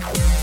Bye.